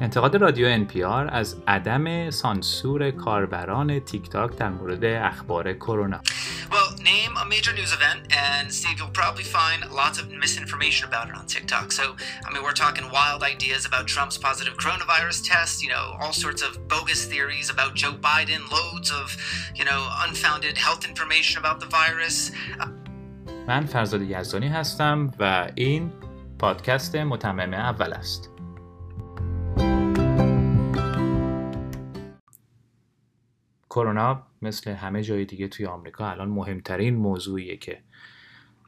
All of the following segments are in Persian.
انتقاد رادیو NPR از عدم سانسور کاربران تیک تاک در مورد اخبار کرونا Well, name a major news event, and Steve, you'll probably find lots of misinformation about it on TikTok. So, I mean, we're talking wild ideas about Trump's positive coronavirus test, you know, all sorts of bogus theories about Joe Biden, loads of, you know, unfounded health information about the virus. من فرزاد یزدانی هستم و این پادکست متمم اول است کرونا مثل همه جای دیگه توی آمریکا الان مهمترین موضوعیه که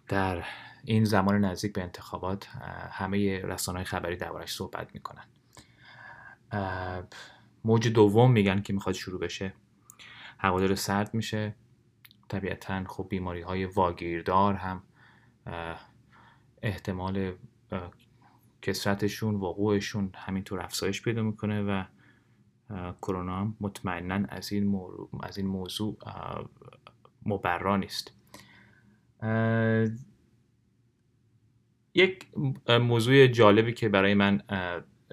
در این زمان نزدیک به انتخابات همه رسانه خبری دربارش صحبت می‌کنن. موج دوم میگن که می‌خواد شروع بشه. هوادار سرد میشه. طبیعتا خب بیماری های واگیردار هم احتمال کسرتشون وقوعشون همینطور افزایش پیدا می‌کنه و کرونا هم مطمئنا از این, از این موضوع مبرا نیست. یک موضوع جالبی که برای من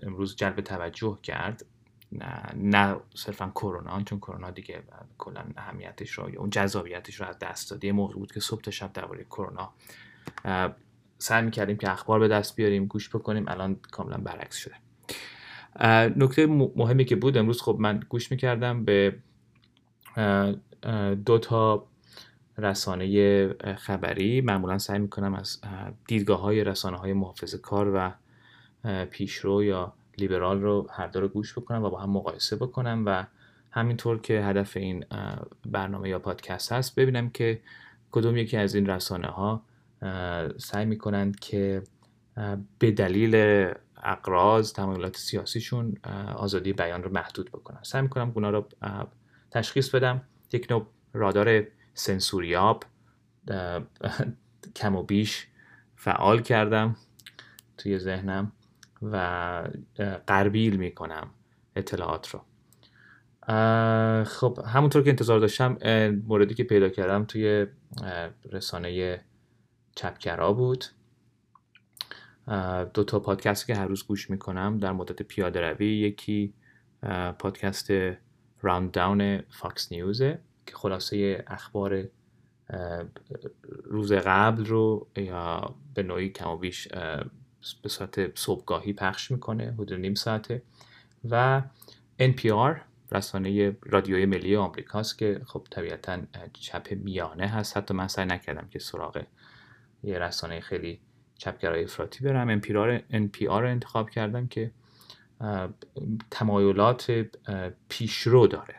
امروز جلب توجه کرد نه, نه صرفا کرونا چون کرونا دیگه کلا اهمیتش رو یا اون جذابیتش رو از دست داده یه موقع بود که صبح تا شب درباره کرونا سعی می‌کردیم که اخبار به دست بیاریم گوش بکنیم الان کاملا برعکس شده. نکته مهمی که بود امروز خب من گوش می‌کردم به دو تا رسانه خبری. معمولا سعی می‌کنم از دیدگاه های رسانه های محافظ کار و پیشرو یا لیبرال رو هر دو رو گوش بکنم و با هم مقایسه بکنم و همینطور که هدف این برنامه یا پادکست هست ببینم که کدوم یکی از این رسانه ها سعی می‌کنند که به دلیل اقراض تمایلات سیاسیشون آزادی بیان رو محدود بکنن. سعی می‌کنم اونا رو تشخیص بدم. یک نوع رادار سنسوریاب کم و بیش فعال کردم توی ذهنم و قربیل می‌کنم اطلاعات رو. خب همونطور که انتظار داشتم موردی که پیدا کردم توی رسانه چپگرا بود. دو تا پادکست که هر روز گوش می‌کنم در مدت پیاده روی یکی پادکست Rundown Fox News ه که خلاصه اخبار روز قبل رو یا به نوعی کم و بیش به صورت صبحگاهی پخش می‌کنه حدود نیم ساعته. و NPR رسانه رادیوی ملی آمریکاست که خب طبیعتا چپ میانه هست. حتی من سعی نکردم که سراغ یه رسانه خیلی چپگرای افراطی برم. NPR رو انتخاب کردم که تمایلات پیشرو داره.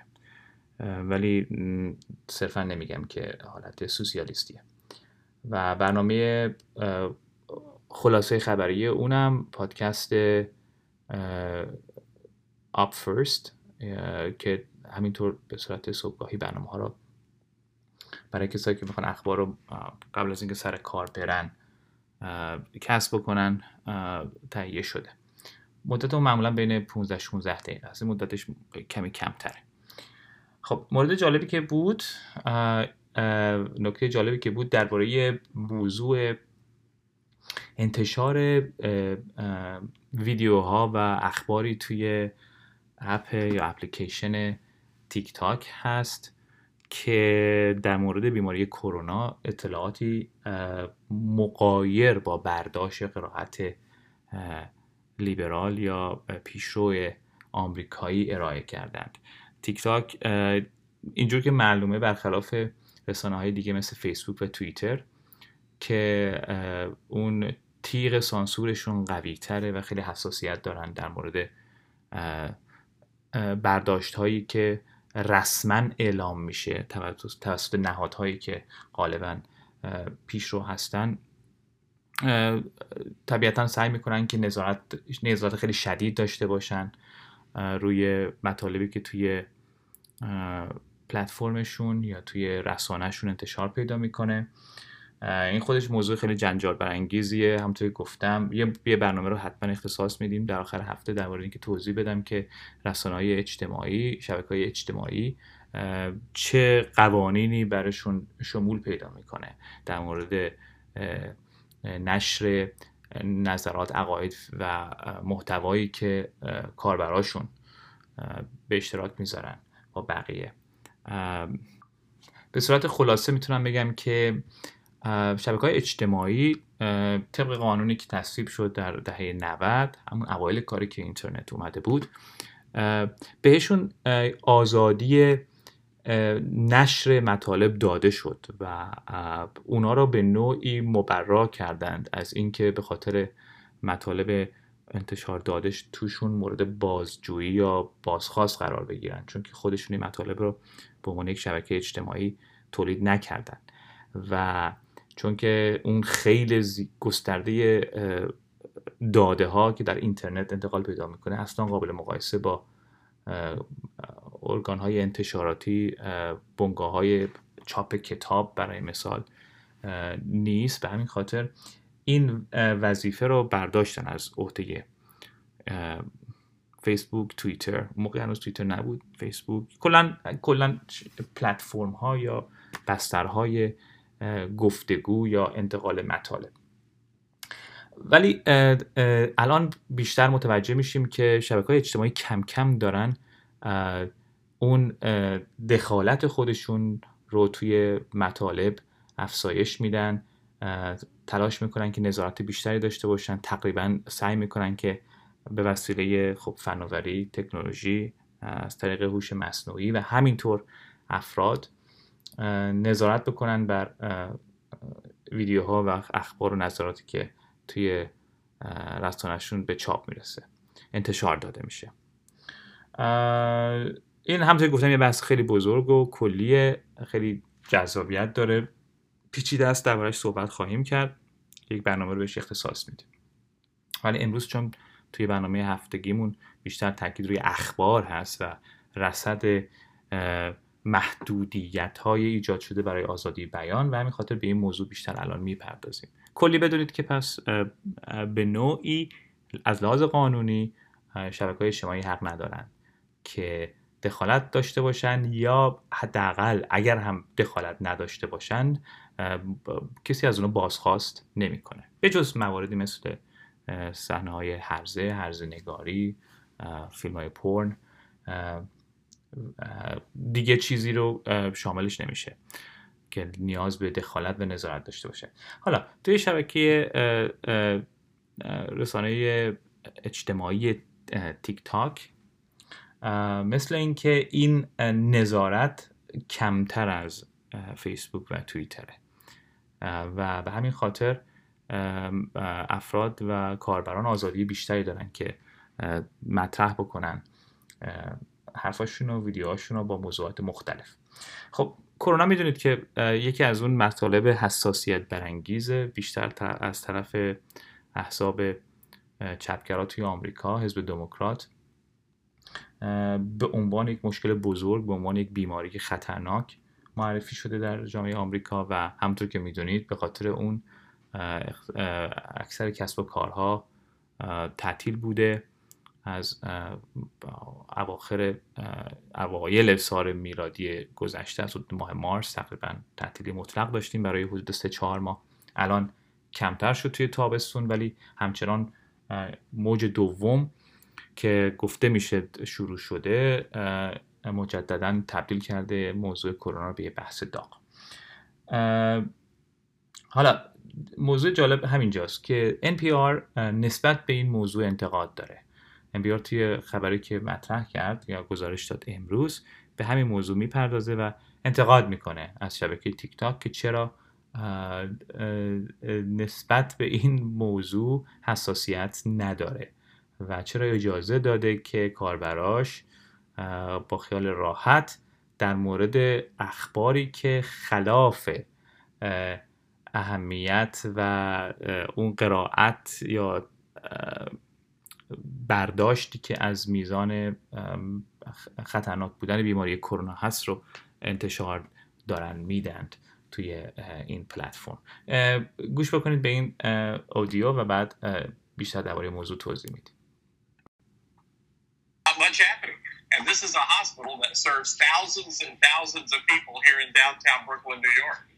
ولی صرفا نمیگم که حالت سوسیالیستیه. و برنامه خلاصه خبری اونم پادکست آپ فرست که همینطور به صورت صبحگاهی برنامه ها رو برای کسایی که می‌خوان اخبار رو قبل از اینکه سر کار برن کسب بکنن تهیه شده. مدت اون معمولا بین 15 16 دقیقه است. مدتش کمی کمتره. خب مورد جالبی که بود نکته جالبی که بود درباره موضوع انتشار ویدیوها و اخباری توی اپ یا اپلیکیشن تیک تاک هست. که در مورد بیماری کرونا اطلاعاتی مقایر با برداشت قرائت لیبرال یا پیشرو آمریکایی ارائه کردند. تیک تاک اینجور که معلومه برخلاف رسانه های دیگه مثل فیسبوک و توییتر که اون تیغ سانسورشون قوی تره و خیلی حساسیت دارن در مورد برداشت هایی که رسما اعلام میشه توسط نهادهایی که غالبا پیشرو هستن. طبیعتا سعی می‌کنن که نظارت نظارت خیلی شدید داشته باشن روی مطالبی که توی پلتفرمشون یا توی رسانهشون انتشار پیدا می‌کنه. این خودش موضوع خیلی جنجال برانگیزیه. همونطور که گفتم یه برنامه رو حتما اختصاص میدیم در آخر هفته در مورد اینکه توضیح بدم که رسانه های اجتماعی شبکه های اجتماعی چه قوانینی برشون شمول پیدا می‌کنه در مورد نشر نظرات عقاید و محتوایی که کاربراشون به اشتراک می‌ذارن با بقیه. به صورت خلاصه می‌تونم بگم که شبکه های اجتماعی طبق قانونی که تصویب شد در دهه 90 همون اوایل کاری که اینترنت اومده بود بهشون آزادی نشر مطالب داده شد و اونا را به نوعی مبرا کردند از اینکه به خاطر مطالب انتشار دادش توشون مورد بازجویی یا بازخواست قرار بگیرن چون که خودشون این مطالب رو به عنوان یک شبکه اجتماعی تولید نکردن. و چون که اون خیلی گسترده داده ها که در اینترنت انتقال پیدا می‌کنه اصلا قابل مقایسه با ارگان های انتشاراتی بنگاه های چاپ کتاب برای مثال نیست. به همین خاطر این وظیفه رو برداشتن از عهده فیسبوک توییتر موقع هنوز توییتر نبود فیسبوک کلا کلا پلتفرم ها یا بسترهای گفتگو یا انتقال مطالب. ولی الان بیشتر متوجه میشیم که شبکه های اجتماعی کم کم دارن اون دخالت خودشون رو توی مطالب افزایش میدن تلاش می‌کنن که نظارت بیشتری داشته باشن تقریبا سعی می‌کنن که به وسیله خب فناوری تکنولوژی از طریق هوش مصنوعی و همینطور افراد نظارت بکنن بر ویدیوها و اخبار و نظراتی که توی رسانهشون به چاپ می‌رسه. انتشار داده میشه. این همونطور گفتم یه بحث خیلی بزرگ و کلیه خیلی جذابیت داره. پیچیده است دربارش صحبت خواهیم کرد. یک برنامه رو بهش اختصاص میدیم. ولی امروز چون توی برنامه هفتگیمون بیشتر تاکید روی اخبار هست و رصد محدودیت های ایجاد شده برای آزادی بیان و همین خاطر به این موضوع بیشتر الان می‌پردازیم. کلی بدونید که پس به نوعی از لحاظ قانونی شبکه های اجتماعی حق ندارن که دخالت داشته باشن یا حداقل اگر هم دخالت نداشته باشن کسی از اونو بازخواست نمی‌کنه. به جز مواردی مثل صحنه های هرزه هرزه نگاری فیلم های پرن دیگه چیزی رو شاملش نمیشه که نیاز به دخالت و نظارت داشته باشه. حالا توی شبکه رسانه اجتماعی تیک تاک مثل اینکه این نظارت کمتر از فیسبوک و توییتره. و به همین خاطر افراد و کاربران آزادی بیشتری دارن که مطرح بکنن حرفاشون و ویدیوهاشون رو با موضوعات مختلف. خب کرونا می‌دونید که یکی از اون مطالب حساسیت برانگیز بیشتر از طرف احزاب چپگرا توی آمریکا حزب دموکرات. به عنوان یک مشکل بزرگ به عنوان یک بیماری خطرناک معرفی شده در جامعه آمریکا و همطور که می‌دونید به خاطر اون اکثر کسب و کارها تعطیل بوده. از اواخر اوایل سال میلادی گذشته از ماه مارس تقریبا تعطیلی مطلق داشتیم برای حدود سه چهار ماه. الان کمتر شد توی تابستون ولی همچنان موج دوم که گفته میشه شروع شده مجددا تبدیل کرده موضوع کرونا به یه بحث داغ. حالا موضوع جالب همینجاست که NPR نسبت به این موضوع انتقاد داره. NPR توی خبری که مطرح کرد یا گزارش داد امروز به همین موضوع می‌پردازه و انتقاد می‌کنه از شبکه تیک تاک که چرا نسبت به این موضوع حساسیت نداره و چرا اجازه داده که کاربراش با خیال راحت در مورد اخباری که خلاف اهمیت و اون قرائت یا برداشتی که از میزان خطرناک بودن بیماری کرونا هست رو انتشار دارن میدند توی این پلتفرم. گوش بکنید به این اودیو و بعد بیشتر درباره موضوع توضیح میدیم. And this is a hospital that serves thousands and thousands of people here in downtown Brooklyn, New York.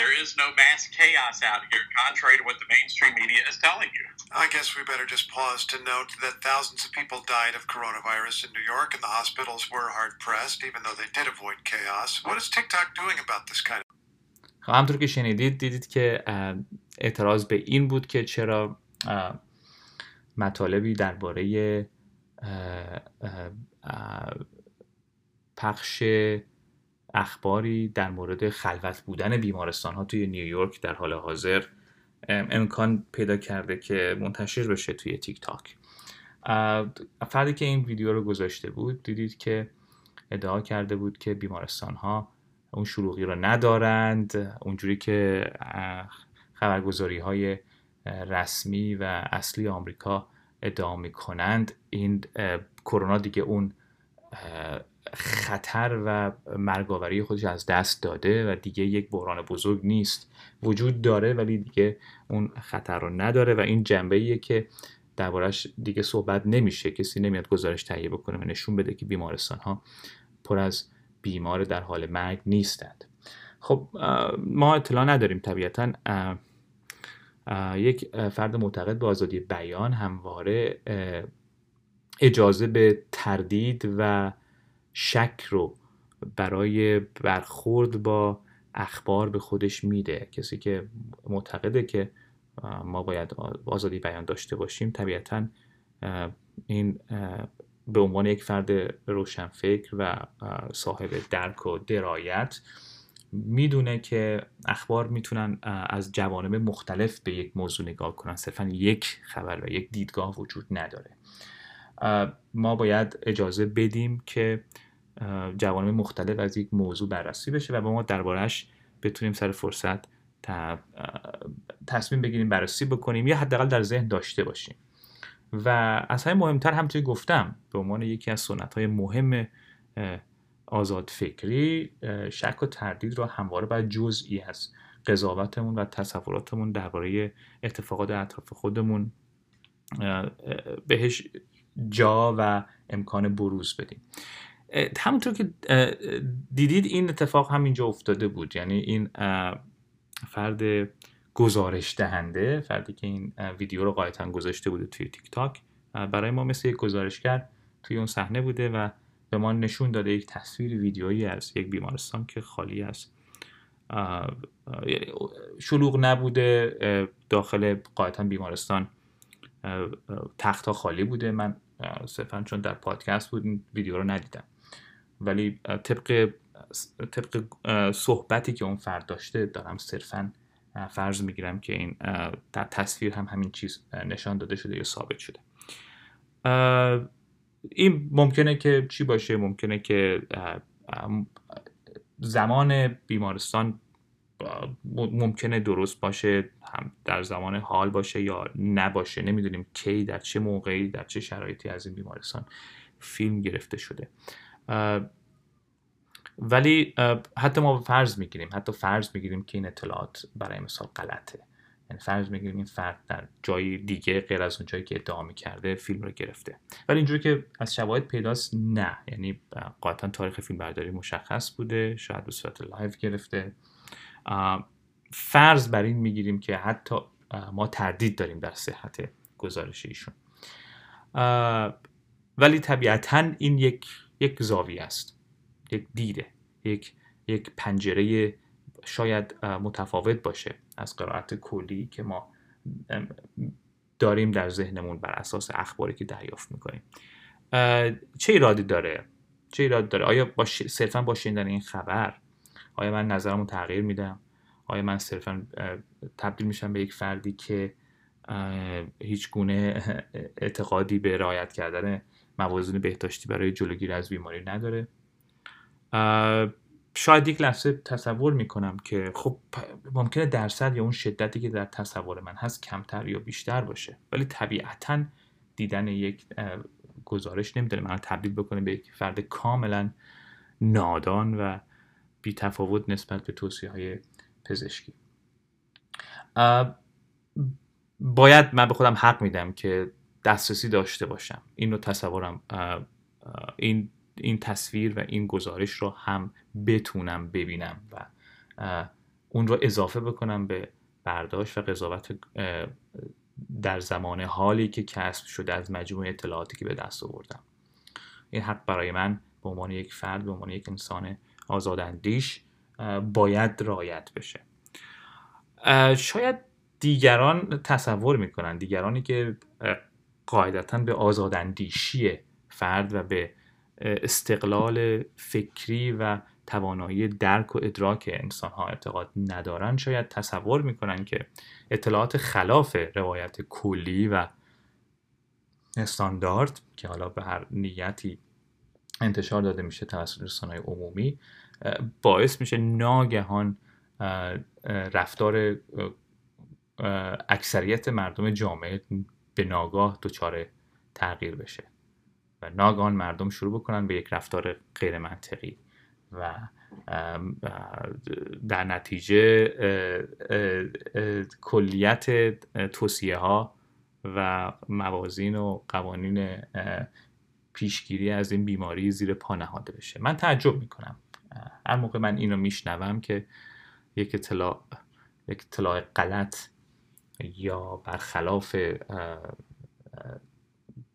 There is no mass chaos out here, contrary to what the mainstream media is telling you. I guess we better just pause to note that thousands of people died of coronavirus in New York and the hospitals were hard pressed, even though they did avoid chaos. What is TikTok doing about this kind of همطور که شنیدید دیدید که اعتراض به این بود که چرا مطالبی درباره پخش اخباری در مورد خلوت بودن بیمارستان ها توی نیویورک در حال حاضر امکان پیدا کرده که منتشر بشه توی تیک تاک فردی که این ویدیو رو گذاشته بود دیدید که ادعا کرده بود که بیمارستان ها اون شلوغی رو ندارند. اونجوری که خبرگزاری های رسمی و اصلی آمریکا ادعا می‌کنند این کرونا دیگه اون خطر و مرگاوری خودش از دست داده و دیگه یک بحران بزرگ نیست. وجود داره ولی دیگه اون خطر رو نداره و این جنبه ایه که دربارش دیگه صحبت نمیشه. کسی نمیاد گزارش تهیه بکنه و نشون بده که بیمارستان ها پر از بیمار در حال مرگ نیستند. خب ما اطلاع نداریم طبیعتا. یک فرد معتقد به آزادی بیان همواره اجازه به تردید و شک رو برای برخورد با اخبار به خودش میده. کسی که معتقده که ما باید آزادی بیان داشته باشیم طبیعتا این به عنوان یک فرد روشنفکر و صاحب درک و درایت می‌دونه که اخبار می‌تونن از جوانب مختلف به یک موضوع نگاه کنن. صرفا یک خبر و یک دیدگاه وجود نداره. ما باید اجازه بدیم که جوانب مختلف از یک موضوع بررسی بشه و با ما دربارهش بتونیم سر فرصت تصمیم بگیریم بررسی بکنیم یا حداقل در ذهن داشته باشیم. و از همه مهمتر همطوری گفتم به عنوان یکی از سنت های مهم آزاد فکری شک و تردید را همواره باید جزئی از قضاوتمون و تصوراتمون درباره اتفاقات اطراف خودمون بهش جا و امکان بروز بدیم. همونطور که دیدید این اتفاق همینجا افتاده بود. یعنی این فرد گزارش دهنده فردی که این ویدیو رو قایتا گذاشته بوده توی تیک تاک برای ما مثل یک گزارشگر توی اون صحنه بوده و به ما نشون داده یک تصویر ویدیویی از یک بیمارستان که خالی از شلوغ نبوده داخل قایتا بیمارستان تخت خالی بوده. من صرفا چون در پادکست بود این ویدیو رو ندیدم. ولی طبق طبق صحبتی که اون فرد داشته دارم صرفا فرض می‌گیرم که این در تصویر هم همین چیز نشان داده شده یا ثابت شده. این ممکنه که چی باشه؟ ممکنه که زمان بیمارستان ممکنه درست باشه هم در زمان حال باشه یا نباشه نمی‌دونیم کی در چه موقعی در چه شرایطی از این بیمارستان فیلم گرفته شده. ولی حتی ما فرض می‌گیریم حتی فرض می‌گیریم که این اطلاعات برای مثال غلطه. یعنی فرض می‌گیریم این فرد در جای دیگه غیر از اون جایی که ادعا می‌کرده فیلم رو گرفته. ولی اینجوری که از شواهد پیداست نه. یعنی قاطعا تاریخ فیلم برداری مشخص بوده شاید به صورت live گرفته. فرض بر این می‌گیریم که حتی ما تردید داریم در صحت گزارش ایشون. ولی طبیعتا این یک یک زاویه است. یک دیده یک یک پنجره شاید متفاوت باشه از قرائت کلی که ما داریم در ذهنمون بر اساس اخباری که دریافت می‌کنیم. چه ایرادی داره؟ چه ایرادی داره؟ آیا با ش... صرفا با شنیدن این خبر آیا من نظرمو تغییر میدم؟ آیا من صرفا تبدیل میشم به یک فردی که هیچ گونه اعتقادی به رعایت کردن موازین بهداشتی برای جلوگیری از بیماری نداره؟ شاید یک لحظه تصور می‌کنم که خب ممکنه درصد یا اون شدتی که در تصور من هست کمتر یا بیشتر باشه. ولی طبیعتا دیدن یک گزارش نمی‌دونه من تبدیل بکنه به یک فرد کاملا نادان و بی تفاوت نسبت به توصیه های پزشکی باید من به خودم حق میدم که دسترسی داشته باشم. این رو تصورم این این تصویر و این گزارش رو هم بتونم ببینم و اون رو اضافه بکنم به برداشت و قضاوت در زمان حالی که کسب شده از مجموع اطلاعاتی که به دست آوردم. این حق برای من به عنوان یک فرد به عنوان یک انسان آزاداندیش باید رایت بشه. شاید دیگران تصور می‌کنن دیگرانی که قاعدتا به آزاداندیشی فرد و به استقلال فکری و توانایی درک و ادراک انسان ها اعتقاد ندارن شاید تصور می‌کنن که اطلاعات خلاف روایت کلی و استاندارد که حالا به هر نیتی انتشار داده میشه توسط رسانه عمومی. باعث میشه ناگهان رفتار اکثریت مردم جامعه به ناگاه دچار تغییر بشه و ناگهان مردم شروع بکنن به یک رفتار غیر منطقی و در نتیجه کلیت توصیه ها و موازین و قوانین پیشگیری از این بیماری زیر پا نهاده بشه. من تعجب می‌کنم. هر موقع من اینو میشنوم که یک اطلاع یک اطلاع غلط یا برخلاف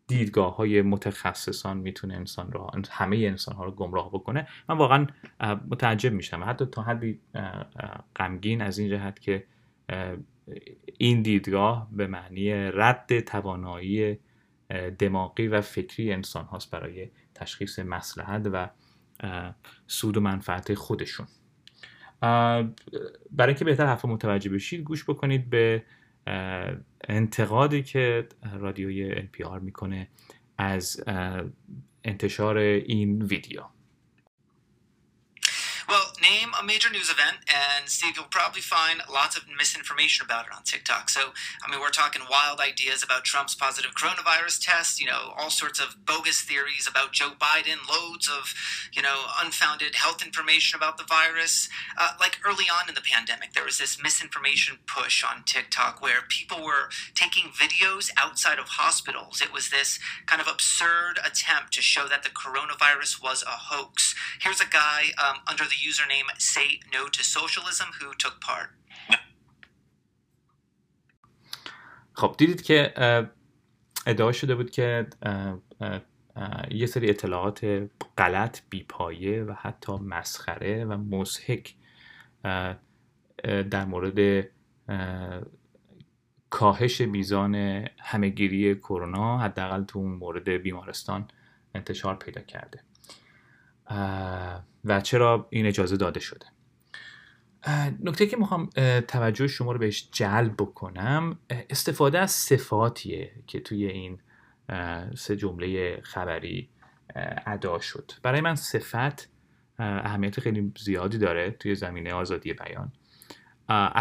دیدگاه های متخصصان می‌تونه انسان رو همه انسان ها رو گمراه بکنه. من واقعا متعجب میشم. حتی تا حدی غمگین از این جهت که این دیدگاه به معنی رد توانایی دماغی و فکری انسان هاست برای تشخیص مسلحت و سود و منفعت خودشون. برای اینکه بهتر حرف متوجه بشید گوش بکنید به انتقادی که رادیوی NPR می‌کنه از انتشار این ویدیو. Name a major news event, and Steve, you'll probably find lots of misinformation about it on TikTok. So, I mean, we're talking wild ideas about Trump's positive coronavirus test, you know, all sorts of bogus theories about Joe Biden, loads of, you know, unfounded health information about the virus. Uh, like early on in the pandemic, there was this misinformation push on TikTok where people were taking videos outside of hospitals. It was this kind of absurd attempt to show that the coronavirus was a hoax. Here's a guy um, under the username name Say No to Socialism who took part. خب دیدید که ادعا شده بود که یه سری اطلاعات غلط بیپایه و حتی مسخره و مسحک در مورد کاهش میزان همهگیری کرونا حداقل تو اون مورد بیمارستان انتشار پیدا کرده و چرا این اجازه داده شده؟ نکته که می‌خوام توجه شما رو بهش جلب بکنم استفاده از صفاتیه که توی این سه جمله خبری ادا شد. برای من صفت اهمیت خیلی زیادی داره توی زمینه آزادی بیان.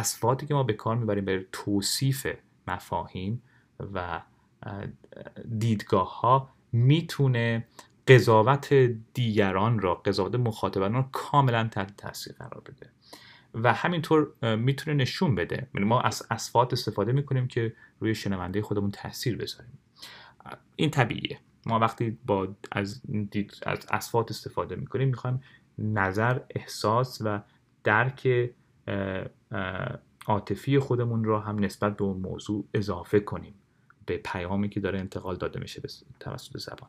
صفاتی که ما به کار می‌بریم برای توصیف مفاهیم و دیدگاه ها می‌تونه قضاوت دیگران را قضاوت مخاطبان را کاملا تحت تاثیر قرار بده. و همینطور می‌تونه نشون بده. یعنی ما از اسفات استفاده می‌کنیم که روی شنونده خودمون تاثیر بذاریم. این طبیعیه. ما وقتی با از, از اسفات استفاده می‌کنیم می‌خوایم نظر احساس و درک عاطفی خودمون را هم نسبت به اون موضوع اضافه کنیم. به پیامی که داره انتقال داده میشه توسط زبان.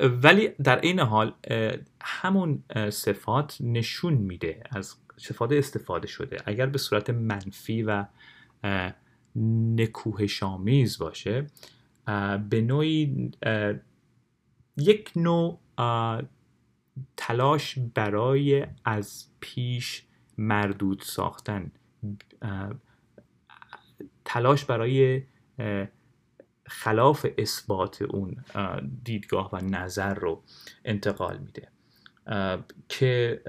ولی در این حال همون صفات نشون میده از صفات استفاده شده. اگر به صورت منفی و نکوهشامیز باشه به نوعی یک نوع تلاش برای از پیش مردود ساختن تلاش برای خلاف اثبات اون دیدگاه و نظر رو انتقال میده که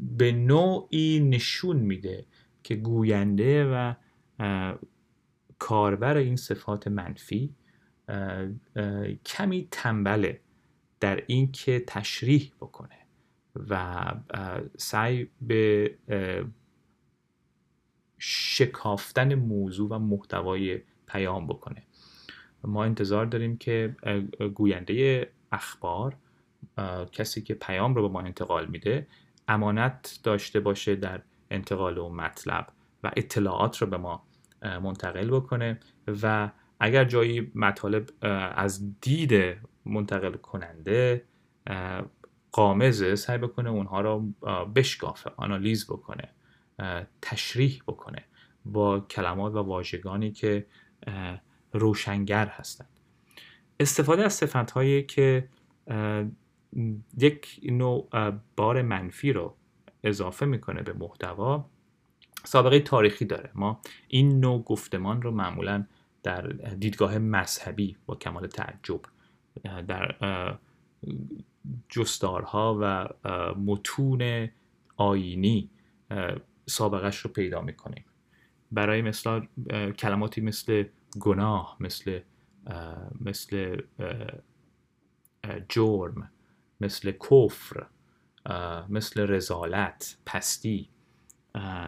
به نوعی نشون میده که گوینده و کاربر این صفات منفی کمی تنبله در اینکه تشریح بکنه و سعی به شکافتن موضوع و محتوای پیام بکنه. ما انتظار داریم که گوینده اخبار کسی که پیام رو به ما انتقال میده امانت داشته باشه در انتقال اون مطلب و اطلاعات رو به ما منتقل بکنه و اگر جایی مطالب از دید منتقل کننده قامزه سعی بکنه اونها رو بشکافه آنالیز بکنه تشریح بکنه با کلمات و واژگانی که روشنگر هستند. استفاده از صفت هایی که یک نوع بار منفی رو اضافه می‌کنه به محتوا سابقه تاریخی داره. ما این نوع گفتمان رو معمولا در دیدگاه مذهبی با کمال تعجب در جستارها و متون آینی سابقش رو پیدا می‌کنیم. برای مثلا کلماتی مثل گناه مثل مثل جرم مثل کفر مثل رزالت پستی.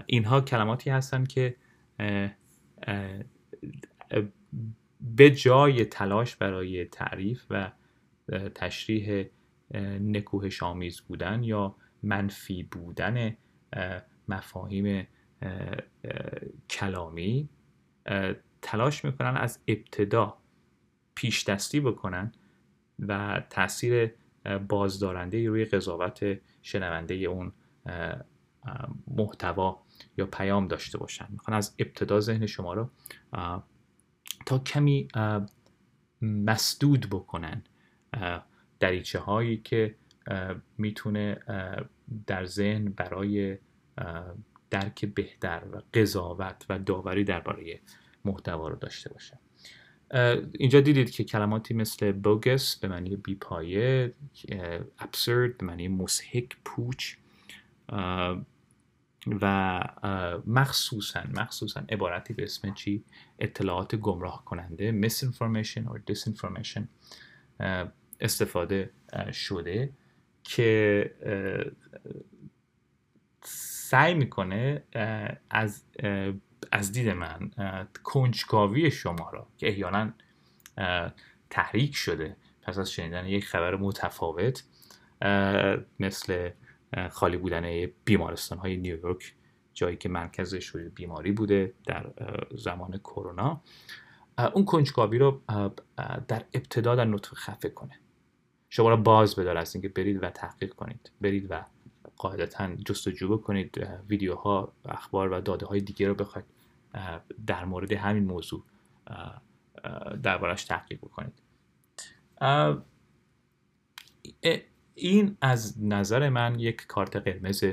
اینها کلماتی هستند که به جای تلاش برای تعریف و تشریح نکوهش آمیز بودن یا منفی بودن مفاهیم کلامی تلاش می‌کنن از ابتدا پیش دستی بکنن و تاثیر بازدارنده روی قضاوت شنونده اون محتوا یا پیام داشته باشن. می‌خوان از ابتدا ذهن شما رو تا کمی مسدود بکنن دریچه هایی که می‌تونه در ذهن برای درک بهتر و قضاوت و داوری درباره محتوا رو داشته باشه. اینجا دیدید که کلماتی مثل بوگس به معنی بیپایه ابسرد به معنی مسحک پوچ و مخصوصا مخصوصا عبارتی به اسم چی؟ اطلاعات گمراه کننده misinformation or disinformation استفاده شده که سعی می‌کنه از از دید من کنجکاوی شما را که احیانا تحریک شده پس از شنیدن یک خبر متفاوت مثل خالی بودن بیمارستان های نیویورک جایی که مرکزش بیماری بوده در زمان کرونا اون کنجکاوی رو در ابتدا در نطفه خفه کنه. شما را باز بدار از اینکه برید و تحقیق کنید. برید و قاعدتا جستجو بکنید ویدیوها اخبار و داده های دیگه رو بخواید در مورد همین موضوع دربارش تحقیق بکنید. این از نظر من یک کارت قرمز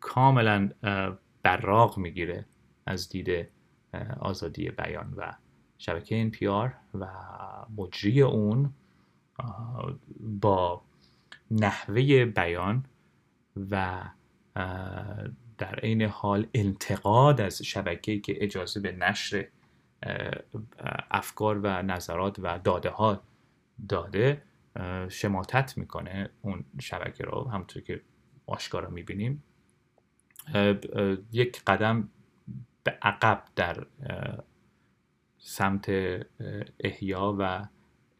کاملا براغ می‌گیره از دید آزادی بیان و شبکه NPR و مجری اون با نحوه بیان و در عین حال انتقاد از شبکه که اجازه به نشر افکار و نظرات و داده ها داده شماتت می‌کنه اون شبکه رو. همونطور که آشکارا می‌بینیم یک قدم به عقب در سمت احیا و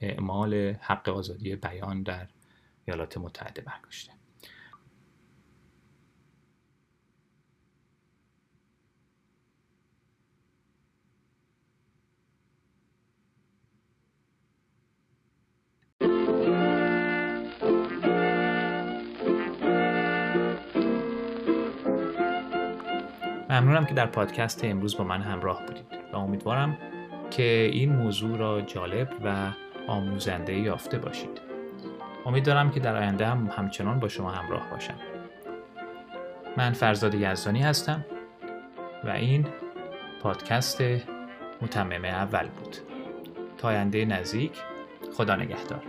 اعمال حق آزادی بیان در ایالات متحده برگشته. ممنونم که در پادکست امروز با من همراه بودید و امیدوارم که این موضوع را جالب و آموزنده یافته باشید. امید دارم که در آینده هم همچنان با شما همراه باشم. من فرزاد یزدانی هستم و این پادکست متممه اول بود. تا آینده نزدیک خدا نگهدار.